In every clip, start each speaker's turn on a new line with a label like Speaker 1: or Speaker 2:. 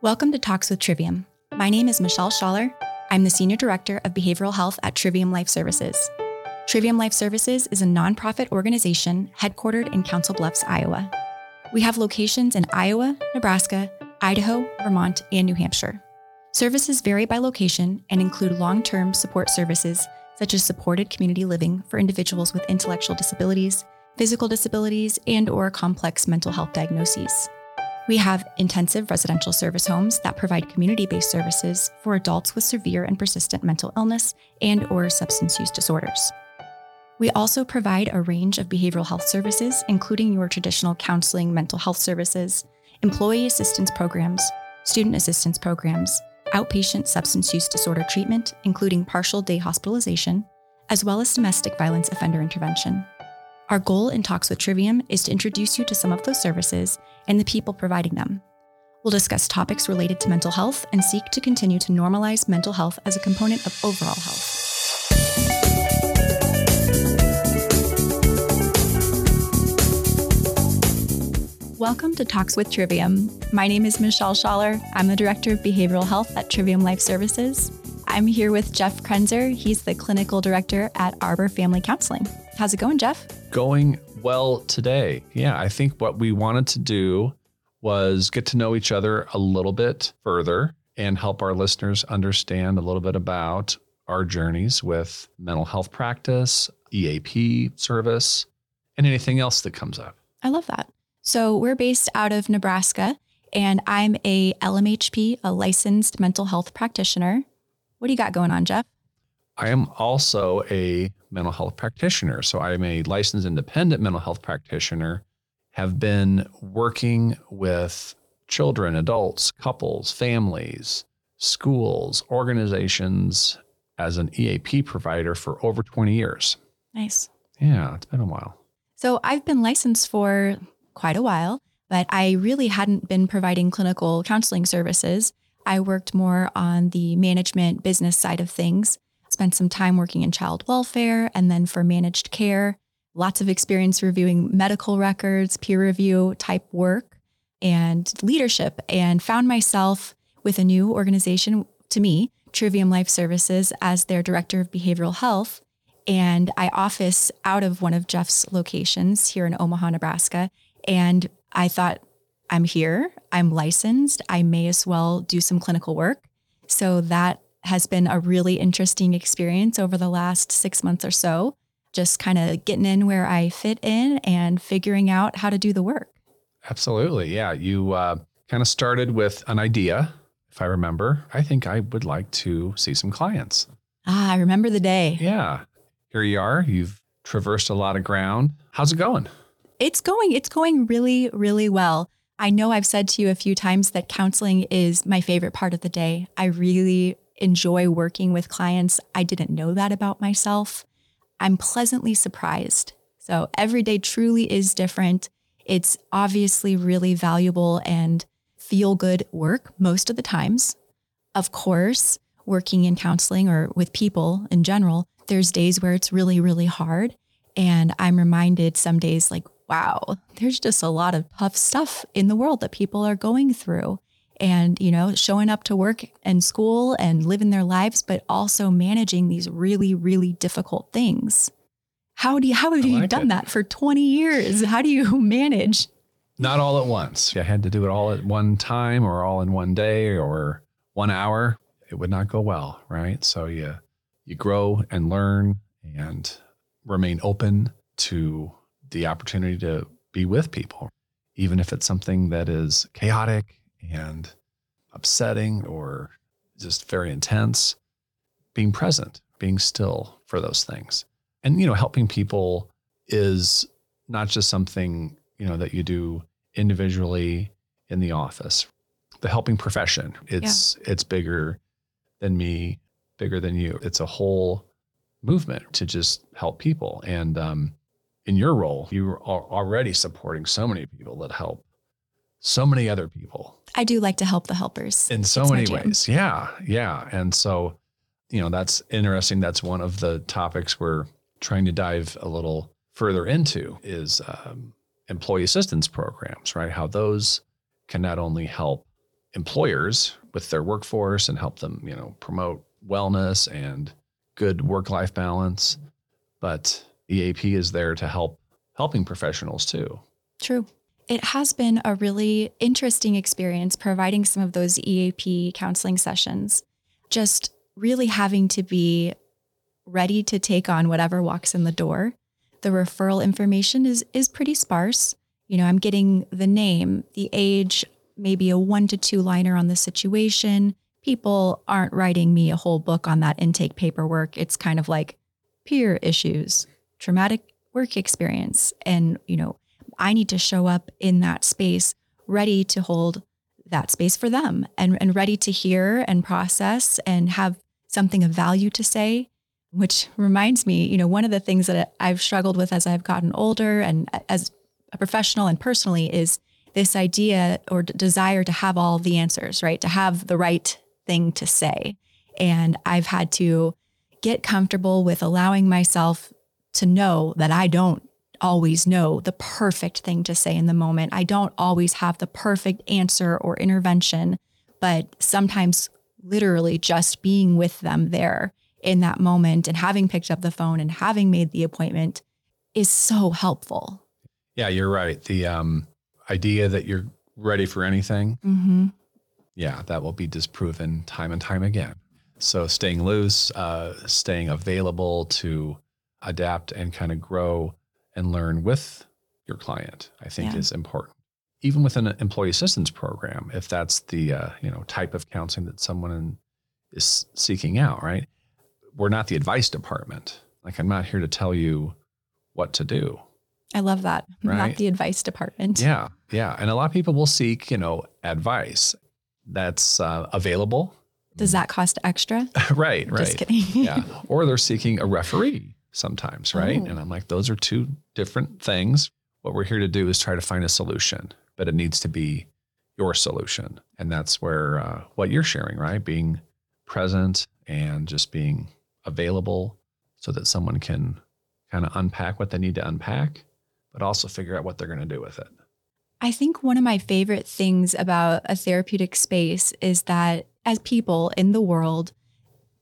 Speaker 1: Welcome to Talks with Trivium. My name is Michelle Schaller. I'm the Senior Director of Behavioral Health at Trivium Life Services. Trivium Life Services is a nonprofit organization headquartered in Council Bluffs, Iowa. We have locations in Iowa, Nebraska, Idaho, Vermont, and New Hampshire. Services vary by location and include long term support services such as supported community living for individuals with intellectual disabilities, physical disabilities, and or complex mental health diagnoses. We have intensive residential service homes that provide community-based services for adults with severe and persistent mental illness and or substance use disorders. We also provide a range of behavioral health services, including your traditional counseling, mental health services, employee assistance programs, student assistance programs, outpatient substance use disorder treatment, including partial day hospitalization, as well as domestic violence offender intervention. Our goal in Talks with Trivium is to introduce you to some of those services and the people providing them. We'll discuss topics related to mental health and seek to continue to normalize mental health as a component of overall health. Welcome to Talks with Trivium. My name is Michelle Schaller. I'm the Director of Behavioral Health at Trivium Life Services. I'm here with Jeff Krenzer. He's the Clinical Director at Arbor Family Counseling. How's it going, Jeff?
Speaker 2: Going well today. Yeah, I think what we wanted to do was get to know each other a little bit further and help our listeners understand a little bit about our journeys with mental health practice, EAP service, and anything else that comes up.
Speaker 1: I love that. So, we're based out of Nebraska, and I'm a LMHP, a licensed mental health practitioner. What do you got going on, Jeff?
Speaker 2: I am also a mental health practitioner. So I am a licensed independent mental health practitioner, have been working with children, adults, couples, families, schools, organizations as an EAP provider for over 20 years.
Speaker 1: Nice.
Speaker 2: Yeah, it's been a while.
Speaker 1: So I've been licensed for quite a while, but I really hadn't been providing clinical counseling services. I worked more on the management business side of things spent some time working in child welfare and then for managed care, lots of experience reviewing medical records, peer review type work, and leadership, and found myself with a new organization to me, Trivium Life Services, as their director of behavioral health. And I office out of one of Jeff's locations here in Omaha, Nebraska. And I thought, I'm here, I'm licensed, I may as well do some clinical work. So that has been a really interesting experience over the last six months or so. Just kind of getting in where I fit in and figuring out how to do the work.
Speaker 2: Absolutely. Yeah. You uh, kind of started with an idea, if I remember. I think I would like to see some clients.
Speaker 1: Ah, I remember the day.
Speaker 2: Yeah. Here you are. You've traversed a lot of ground. How's it going?
Speaker 1: It's going. It's going really, really well. I know I've said to you a few times that counseling is my favorite part of the day. I really enjoy working with clients. I didn't know that about myself. I'm pleasantly surprised. So every day truly is different. It's obviously really valuable and feel good work most of the times. Of course, working in counseling or with people in general, there's days where it's really, really hard. And I'm reminded some days, like, wow, there's just a lot of tough stuff in the world that people are going through and you know showing up to work and school and living their lives but also managing these really really difficult things. How do you how have you done it. that for 20 years? How do you manage?
Speaker 2: Not all at once. I had to do it all at one time or all in one day or one hour it would not go well right? So you you grow and learn and remain open to the opportunity to be with people even if it's something that is chaotic and upsetting or just very intense, being present, being still for those things. And, you know, helping people is not just something, you know, that you do individually in the office. The helping profession, it's yeah. it's bigger than me, bigger than you. It's a whole movement to just help people. And um, in your role, you are already supporting so many people that help so many other people.
Speaker 1: I do like to help the helpers
Speaker 2: in so it's many ways. Yeah, yeah. And so, you know, that's interesting. That's one of the topics we're trying to dive a little further into is um, employee assistance programs, right? How those can not only help employers with their workforce and help them, you know, promote wellness and good work-life balance. But EAP is there to help helping professionals too.
Speaker 1: True. It has been a really interesting experience providing some of those EAP counseling sessions. Just really having to be ready to take on whatever walks in the door. The referral information is is pretty sparse. You know, I'm getting the name, the age, maybe a one to two liner on the situation. People aren't writing me a whole book on that intake paperwork. It's kind of like peer issues, traumatic work experience. And, you know, I need to show up in that space ready to hold that space for them and, and ready to hear and process and have something of value to say. Which reminds me, you know, one of the things that I've struggled with as I've gotten older and as a professional and personally is this idea or desire to have all the answers, right? To have the right thing to say. And I've had to get comfortable with allowing myself to know that I don't always know the perfect thing to say in the moment. I don't always have the perfect answer or intervention, but sometimes literally just being with them there in that moment and having picked up the phone and having made the appointment is so helpful.
Speaker 2: Yeah, you're right. The um, idea that you're ready for anything,
Speaker 1: Mm-hmm.
Speaker 2: yeah, that will be disproven time and time again. So staying loose, uh, staying available to adapt and kind of grow and learn with your client, I think
Speaker 1: Yeah.
Speaker 2: is important. Even with an employee assistance program, if that's the uh, you know type of counseling that someone is seeking out, right? We're not the advice department. Like I'm not here to tell you what to do.
Speaker 1: I love that.
Speaker 2: Right.
Speaker 1: Not the advice department.
Speaker 2: Yeah, yeah, and a lot of people will seek you know advice that's uh, available.
Speaker 1: Does that cost extra?
Speaker 2: right, right.
Speaker 1: Just kidding.
Speaker 2: yeah. Or they're seeking a referee sometimes, right?
Speaker 1: Oh.
Speaker 2: And I'm like, those are two different things. What we're here to do is try to find a solution, but it needs to be your solution. And that's where uh, what you're sharing, right? Being present and just being available so that someone can kind of unpack what they need to unpack, but also figure out what they're going to do with it.
Speaker 1: I think one of my favorite things about a therapeutic space is that as people in the world,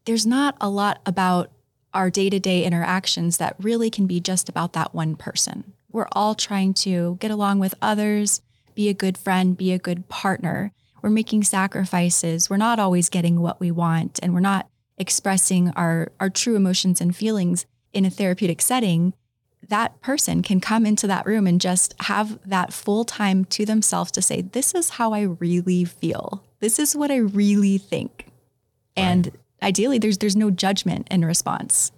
Speaker 1: there's not a lot about our day to day interactions that really can be just about that one person. We're all trying to get along with others, be a good friend, be a good partner. We're making sacrifices. We're not always getting what we want, and we're not expressing our, our true emotions and feelings in a therapeutic setting that person can come into that room and just have that full time to themselves to say, This is how I really feel. This is what I really think. And ideally there's there's no judgment in response.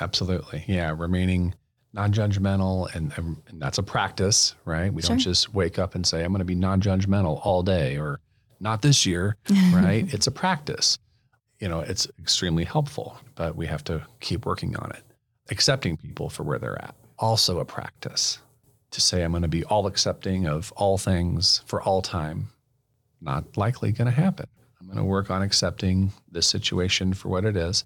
Speaker 2: Absolutely. Yeah. Remaining non judgmental. And, and that's a practice, right? We don't just wake up and say, I'm going to be non judgmental all day or not this year, right? it's a practice. You know, it's extremely helpful, but we have to keep working on it. Accepting people for where they're at, also a practice. To say, I'm going to be all accepting of all things for all time, not likely going to happen. I'm going to work on accepting this situation for what it is.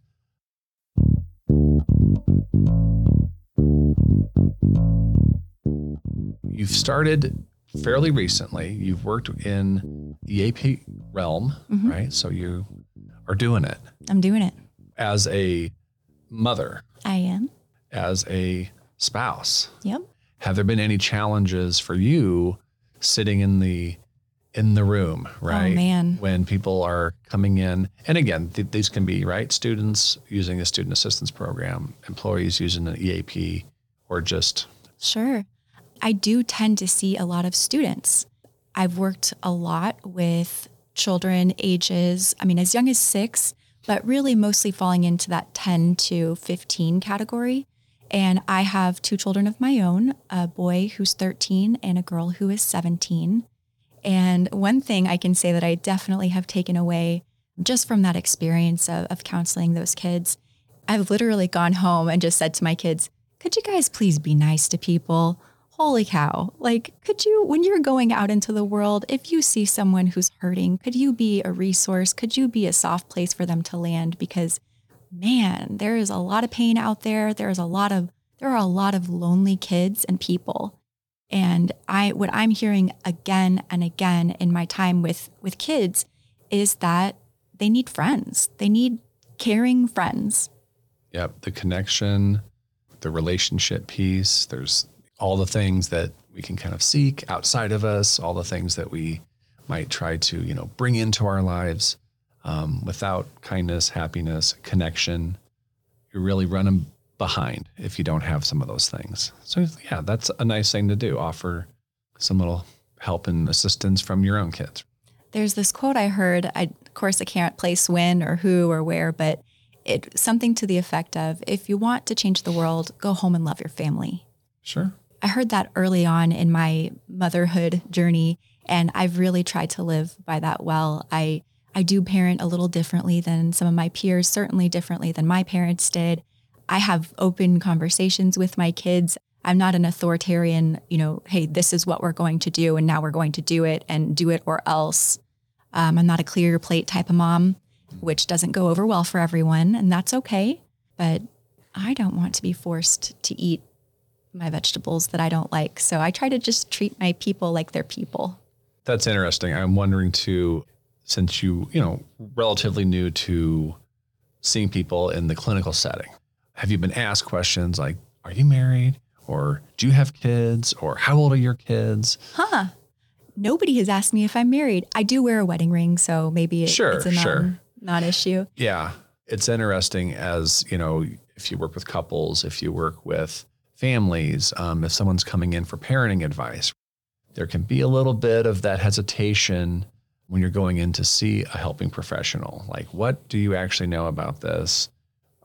Speaker 2: You've started fairly recently. You've worked in EAP realm,
Speaker 1: Mhm.
Speaker 2: right? So you are doing it
Speaker 1: I'm doing it.
Speaker 2: as a mother,
Speaker 1: I am.
Speaker 2: as a spouse.
Speaker 1: Yep.
Speaker 2: Have there been any challenges for you sitting in the in the room, oh, right?
Speaker 1: Oh man.
Speaker 2: when people are coming in and again th- these can be right students using a student assistance program employees using an eap or just
Speaker 1: Sure. I do tend to see a lot of students. I've worked a lot with children ages, I mean, as young as six, but really mostly falling into that 10 to 15 category. And I have two children of my own a boy who's 13 and a girl who is 17. And one thing I can say that I definitely have taken away just from that experience of, of counseling those kids, I've literally gone home and just said to my kids, could you guys please be nice to people? Holy cow. Like, could you, when you're going out into the world, if you see someone who's hurting, could you be a resource? Could you be a soft place for them to land? Because man, there is a lot of pain out there. There's a lot of, there are a lot of lonely kids and people. And I what I'm hearing again and again in my time with with kids is that they need friends. They need caring friends.
Speaker 2: Yep, the connection, the relationship piece, there's all the things that we can kind of seek outside of us, all the things that we might try to, you know, bring into our lives. Um, without kindness, happiness, connection, you're really running behind if you don't have some of those things. So yeah, that's a nice thing to do. Offer some little help and assistance from your own kids.
Speaker 1: There's this quote I heard. I, of course, I can't place when or who or where, but it something to the effect of, "If you want to change the world, go home and love your family."
Speaker 2: Sure.
Speaker 1: I heard that early on in my motherhood journey, and I've really tried to live by that well. I I do parent a little differently than some of my peers, certainly differently than my parents did. I have open conversations with my kids. I'm not an authoritarian, you know, hey, this is what we're going to do and now we're going to do it and do it or else. Um, I'm not a clear your plate type of mom, which doesn't go over well for everyone, and that's okay. But I don't want to be forced to eat my vegetables that I don't like. So I try to just treat my people like they're people.
Speaker 2: That's interesting. I'm wondering too, since you, you know, relatively new to seeing people in the clinical setting, have you been asked questions like, are you married? Or do you have kids? Or how old are your kids?
Speaker 1: Huh. Nobody has asked me if I'm married. I do wear a wedding ring, so maybe it,
Speaker 2: sure,
Speaker 1: it's a non,
Speaker 2: sure.
Speaker 1: non-issue.
Speaker 2: Yeah. It's interesting as, you know, if you work with couples, if you work with families, um, if someone's coming in for parenting advice, there can be a little bit of that hesitation when you're going in to see a helping professional. Like, what do you actually know about this?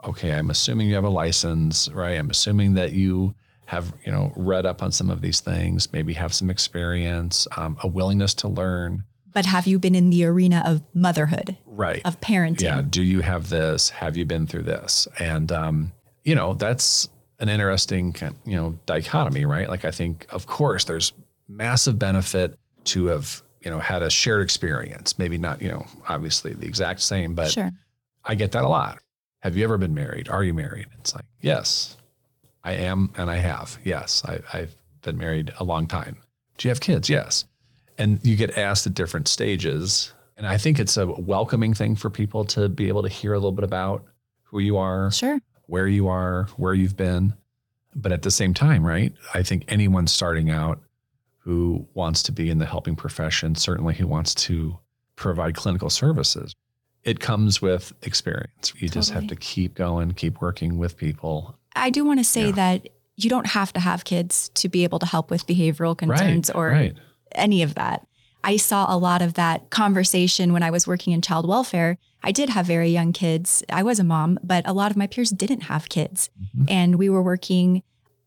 Speaker 2: Okay, I'm assuming you have a license, right? I'm assuming that you have, you know, read up on some of these things, maybe have some experience, um, a willingness to learn.
Speaker 1: But have you been in the arena of motherhood?
Speaker 2: Right.
Speaker 1: Of parenting?
Speaker 2: Yeah. Do you have this? Have you been through this? And, um, you know, that's an interesting, you know, dichotomy, right? Like, I think, of course, there's massive benefit to have, you know, had a shared experience. Maybe not, you know, obviously the exact same, but
Speaker 1: sure.
Speaker 2: I get that a lot have you ever been married? Are you married? It's like, yes, I am. And I have. Yes, I, I've been married a long time. Do you have kids? Yes. And you get asked at different stages. And I think it's a welcoming thing for people to be able to hear a little bit about who you are,
Speaker 1: sure,
Speaker 2: where you are, where you've been. But at the same time, right? I think anyone starting out who wants to be in the helping profession, certainly who wants to provide clinical services, it comes with experience. You totally. just have to keep going, keep working with people.
Speaker 1: I do want to say yeah. that you don't have to have kids to be able to help with behavioral concerns
Speaker 2: right,
Speaker 1: or
Speaker 2: right.
Speaker 1: any of that. I saw a lot of that conversation when I was working in child welfare. I did have very young kids. I was a mom, but a lot of my peers didn't have kids. Mm-hmm. And we were working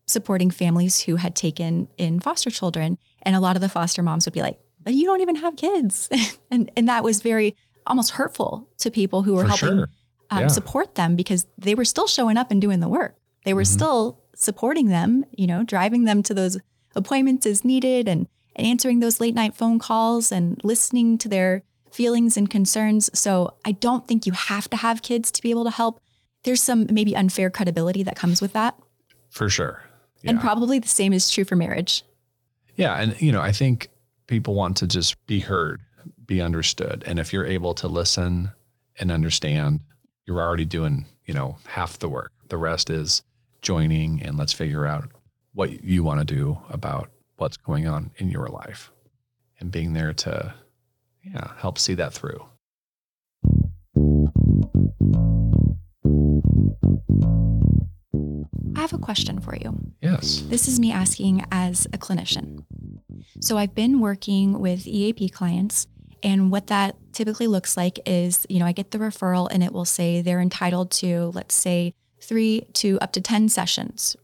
Speaker 1: supporting families who had taken in foster children. And a lot of the foster moms would be like, but you don't even have kids. and and that was very almost hurtful to people who were
Speaker 2: For
Speaker 1: helping
Speaker 2: sure.
Speaker 1: um,
Speaker 2: Yeah.
Speaker 1: support them because they were still showing up and doing the work. They were
Speaker 2: Mhm.
Speaker 1: still supporting them, you know, driving them to those appointments as needed and, and answering those late night phone calls and listening to their feelings and concerns. So I don't think you have to have kids to be able to help. There's some maybe unfair credibility that comes with that.
Speaker 2: For sure. Yeah.
Speaker 1: And probably the same is true for marriage.
Speaker 2: Yeah. And, you know, I think people want to just be heard, be understood. And if you're able to listen and understand, you're already doing, you know, half the work. The rest is joining and let's figure out what you want to do about what's going on in your life and being there to, yeah, help see that through.
Speaker 1: I have a question for you.
Speaker 2: Yes.
Speaker 1: This is me asking as a clinician. So I've been working with EAP clients, and what that typically looks like is, you know, I get the referral and it will say they're entitled to, let's say, three to up to 10 sessions.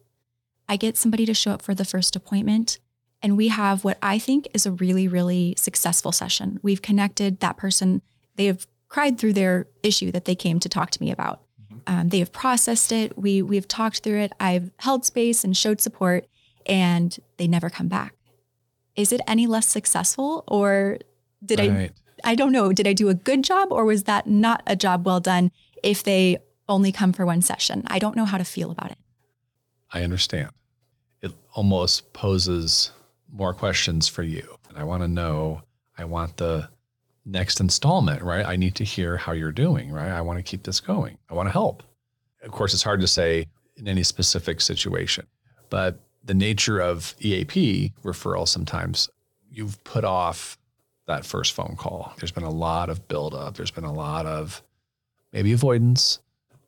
Speaker 1: I get somebody to show up for the first appointment, and we have what I think is a really, really successful session. We've connected that person, they have cried through their issue that they came to talk to me about. Um, they have processed it. We we've talked through it. I've held space and showed support, and they never come back. Is it any less successful, or did I? I don't know. Did I do a good job, or was that not a job well done? If they only come for one session, I don't know how to feel about it.
Speaker 2: I understand. It almost poses more questions for you. And I want to know, I want the next installment, right? I need to hear how you're doing, right? I want to keep this going. I want to help. Of course, it's hard to say in any specific situation, but the nature of EAP referral sometimes you've put off that first phone call. There's been a lot of buildup. There's been a lot of maybe avoidance,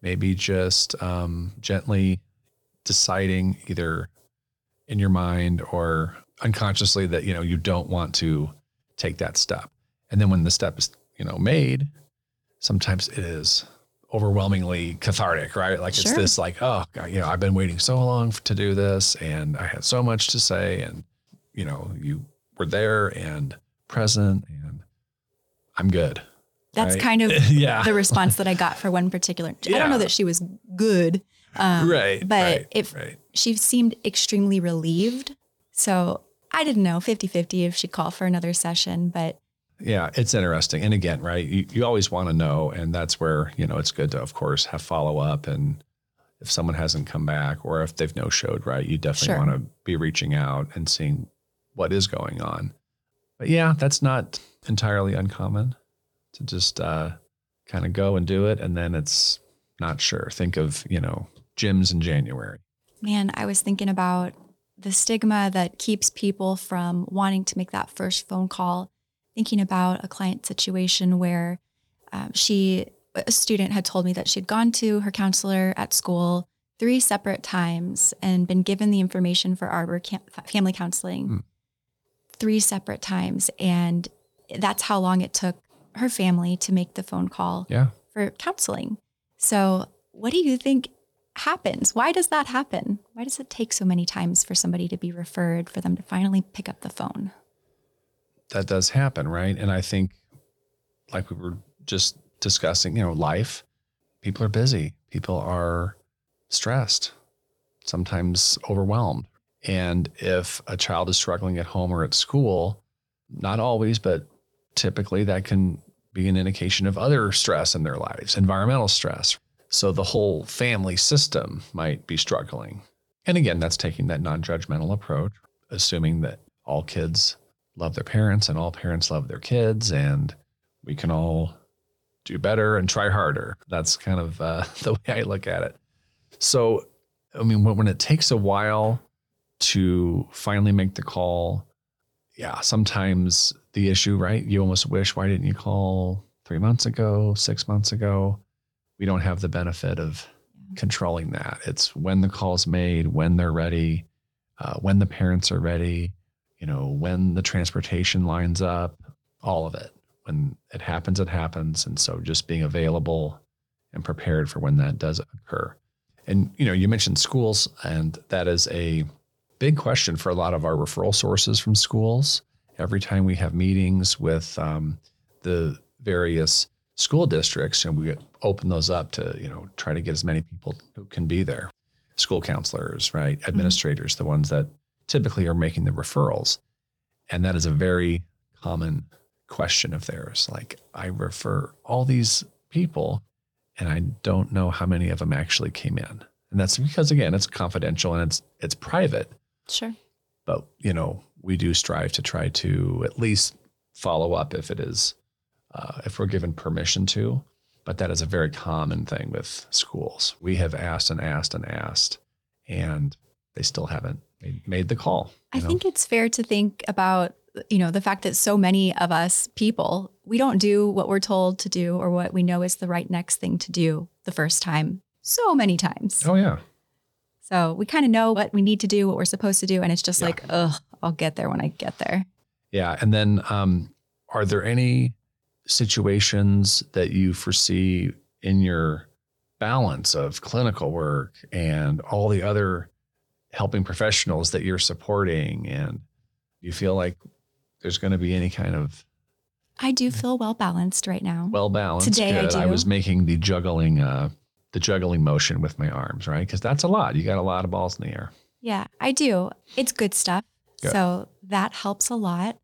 Speaker 2: maybe just um, gently deciding either in your mind or unconsciously that you know you don't want to take that step. And then when the step is you know made, sometimes it is overwhelmingly cathartic, right? Like sure. it's this like, oh, God, you know, I've been waiting so long to do this and I had so much to say and you know, you were there and present and I'm good.
Speaker 1: That's right? kind of yeah. the response that I got for one particular. Yeah. I don't know that she was good.
Speaker 2: Um, right.
Speaker 1: But
Speaker 2: right,
Speaker 1: if
Speaker 2: right.
Speaker 1: she seemed extremely relieved. So I didn't know 50 50 if she'd call for another session, but
Speaker 2: yeah, it's interesting. And again, right, you, you always want to know. And that's where, you know, it's good to, of course, have follow up. And if someone hasn't come back or if they've no showed, right, you definitely sure. want to be reaching out and seeing what is going on. But yeah, that's not entirely uncommon to just uh, kind of go and do it. And then it's not sure. Think of, you know, gyms in January.
Speaker 1: Man, I was thinking about the stigma that keeps people from wanting to make that first phone call thinking about a client situation where um, she, a student had told me that she'd gone to her counselor at school three separate times and been given the information for Arbor family counseling mm. Three separate times. And that's how long it took her family to make the phone call
Speaker 2: yeah.
Speaker 1: for counseling. So, what do you think happens? Why does that happen? Why does it take so many times for somebody to be referred, for them to finally pick up the phone?
Speaker 2: that does happen, right? And I think, like we were just discussing, you know, life, people are busy, people are stressed, sometimes overwhelmed. And if a child is struggling at home or at school, not always, but typically that can be an indication of other stress in their lives, environmental stress. So the whole family system might be struggling. And again, that's taking that non judgmental approach, assuming that all kids love their parents and all parents love their kids and we can all do better and try harder. That's kind of uh, the way I look at it. So, I mean, when, when it takes a while to finally make the call, yeah, sometimes the issue, right? You almost wish, why didn't you call three months ago, six months ago? We don't have the benefit of controlling that. It's when the call's made, when they're ready, uh, when the parents are ready, you know, when the transportation lines up, all of it. When it happens, it happens. And so just being available and prepared for when that does occur. And, you know, you mentioned schools, and that is a big question for a lot of our referral sources from schools. Every time we have meetings with um, the various school districts, and we open those up to, you know, try to get as many people who can be there. School counselors, right? Mm-hmm. Administrators, mm-hmm. the ones that typically are making the referrals. And that is a very common question of theirs. Like, I refer all these people, and I don't know how many of them actually came in. And that's because again, it's confidential and it's it's private.
Speaker 1: Sure.
Speaker 2: But you know, we do strive to try to at least follow up if it is uh, if we're given permission to. But that is a very common thing with schools. We have asked and asked and asked, and they still haven't made the call.
Speaker 1: I know? think it's fair to think about you know the fact that so many of us people we don't do what we're told to do or what we know is the right next thing to do the first time so many times.
Speaker 2: Oh yeah.
Speaker 1: So we kind of know what we need to do, what we're supposed to do, and it's just yeah. like, oh, I'll get there when I get there.
Speaker 2: Yeah, and then um, are there any situations that you foresee in your balance of clinical work and all the other helping professionals that you're supporting and you feel like there's going to be any kind of
Speaker 1: I do feel well balanced right now.
Speaker 2: Well balanced.
Speaker 1: Today
Speaker 2: Good.
Speaker 1: I do.
Speaker 2: I was making the juggling uh the juggling motion with my arms, right? Because that's a lot. You got a lot of balls in the air.
Speaker 1: Yeah, I do. It's good stuff. Good. So that helps a lot.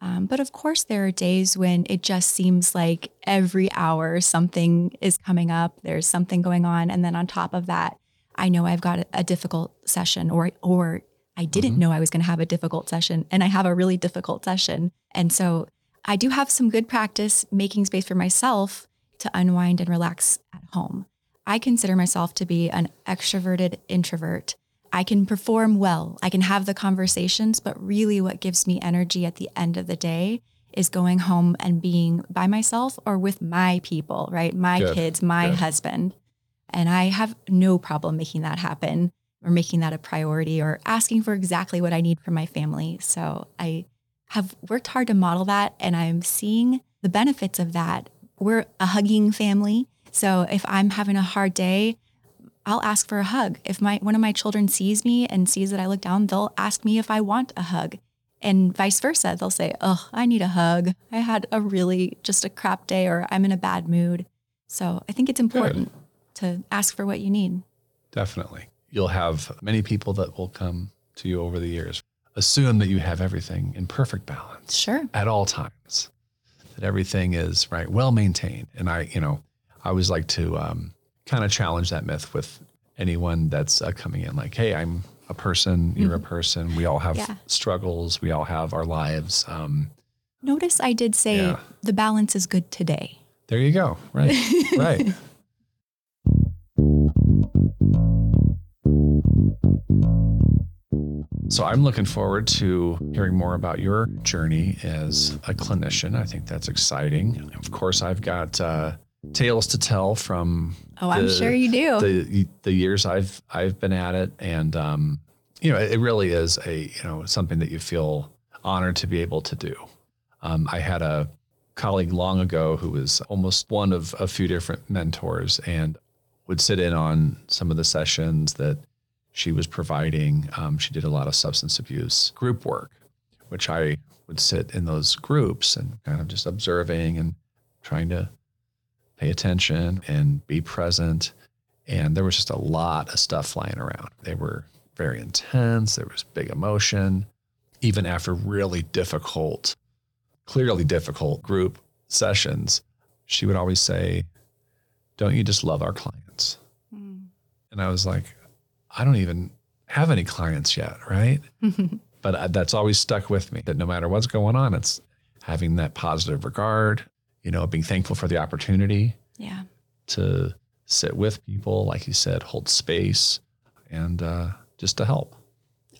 Speaker 1: Um, but of course, there are days when it just seems like every hour something is coming up. There's something going on, and then on top of that, I know I've got a difficult session or or I didn't
Speaker 2: Mhm.
Speaker 1: know I was going to have a difficult session and I have a really difficult session. And so I do have some good practice making space for myself to unwind and relax at home. I consider myself to be an extroverted introvert. I can perform well, I can have the conversations, but really what gives me energy at the end of the day is going home and being by myself or with my people, right? My
Speaker 2: Good,
Speaker 1: kids, my
Speaker 2: good.
Speaker 1: husband. And I have no problem making that happen or making that a priority or asking for exactly what I need from my family. So I have worked hard to model that and I'm seeing the benefits of that. We're a hugging family. So if I'm having a hard day, I'll ask for a hug. If my one of my children sees me and sees that I look down, they'll ask me if I want a hug. And vice versa. They'll say, Oh, I need a hug. I had a really just a crap day or I'm in a bad mood. So I think it's important to ask for what you need.
Speaker 2: Definitely. You'll have many people that will come to you over the years. Assume that you have everything in perfect balance
Speaker 1: Sure.
Speaker 2: at all times, that everything is right, well maintained. And I, you know, I always like to um, kind of challenge that myth with anyone that's uh, coming in like, hey, I'm a person, you're a person. We all have
Speaker 1: Yeah.
Speaker 2: struggles, we all have our lives. Um,
Speaker 1: Notice I did say
Speaker 2: Yeah.
Speaker 1: the balance is good today.
Speaker 2: there you go. Right. right. So I'm looking forward to hearing more about your journey as a clinician. I think that's exciting. Of course, I've got uh, tales to tell from
Speaker 1: Oh, I'm sure you do.
Speaker 2: the the years I've I've been at it, and um, you know, it really is a you know something that you feel honored to be able to do. Um, I had a colleague long ago who was almost one of a few different mentors, and would sit in on some of the sessions that she was providing. Um, she did a lot of substance abuse group work, which I would sit in those groups and kind of just observing and trying to pay attention and be present. And there was just a lot of stuff flying around. They were very intense. There was big emotion. Even after really difficult, clearly difficult group sessions, she would always say, Don't you just love our clients?
Speaker 1: Mm.
Speaker 2: And I was like, I don't even have any clients yet, right? But uh, that's always stuck with me that no matter what's going on, it's having that positive regard, you know, being thankful for the opportunity
Speaker 1: yeah.
Speaker 2: to sit with people, like you said, hold space and uh, just to help.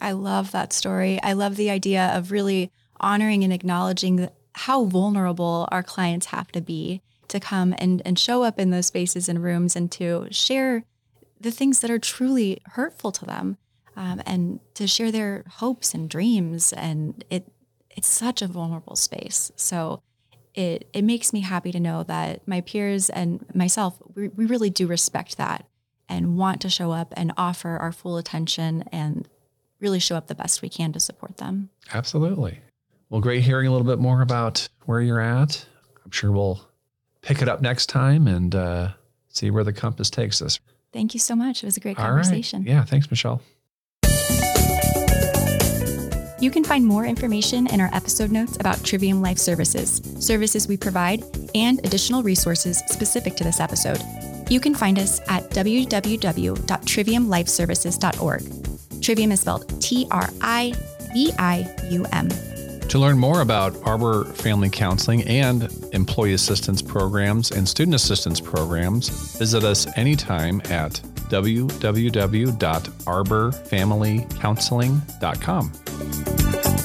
Speaker 1: I love that story. I love the idea of really honoring and acknowledging how vulnerable our clients have to be to come and, and show up in those spaces and rooms and to share the things that are truly hurtful to them um, and to share their hopes and dreams. And it it's such a vulnerable space. So it it makes me happy to know that my peers and myself, we, we really do respect that and want to show up and offer our full attention and really show up the best we can to support them.
Speaker 2: Absolutely. Well, great hearing a little bit more about where you're at. I'm sure we'll pick it up next time and uh, see where the compass takes us.
Speaker 1: Thank you so much. It was a great
Speaker 2: All right.
Speaker 1: conversation.
Speaker 2: Yeah. Thanks, Michelle.
Speaker 1: You can find more information in our episode notes about Trivium Life Services, services we provide, and additional resources specific to this episode. You can find us at www.triviumlifeservices.org. Trivium is spelled T R I V I U M.
Speaker 2: To learn more about Arbor Family Counseling and employee assistance programs and student assistance programs, visit us anytime at www.arborfamilycounseling.com.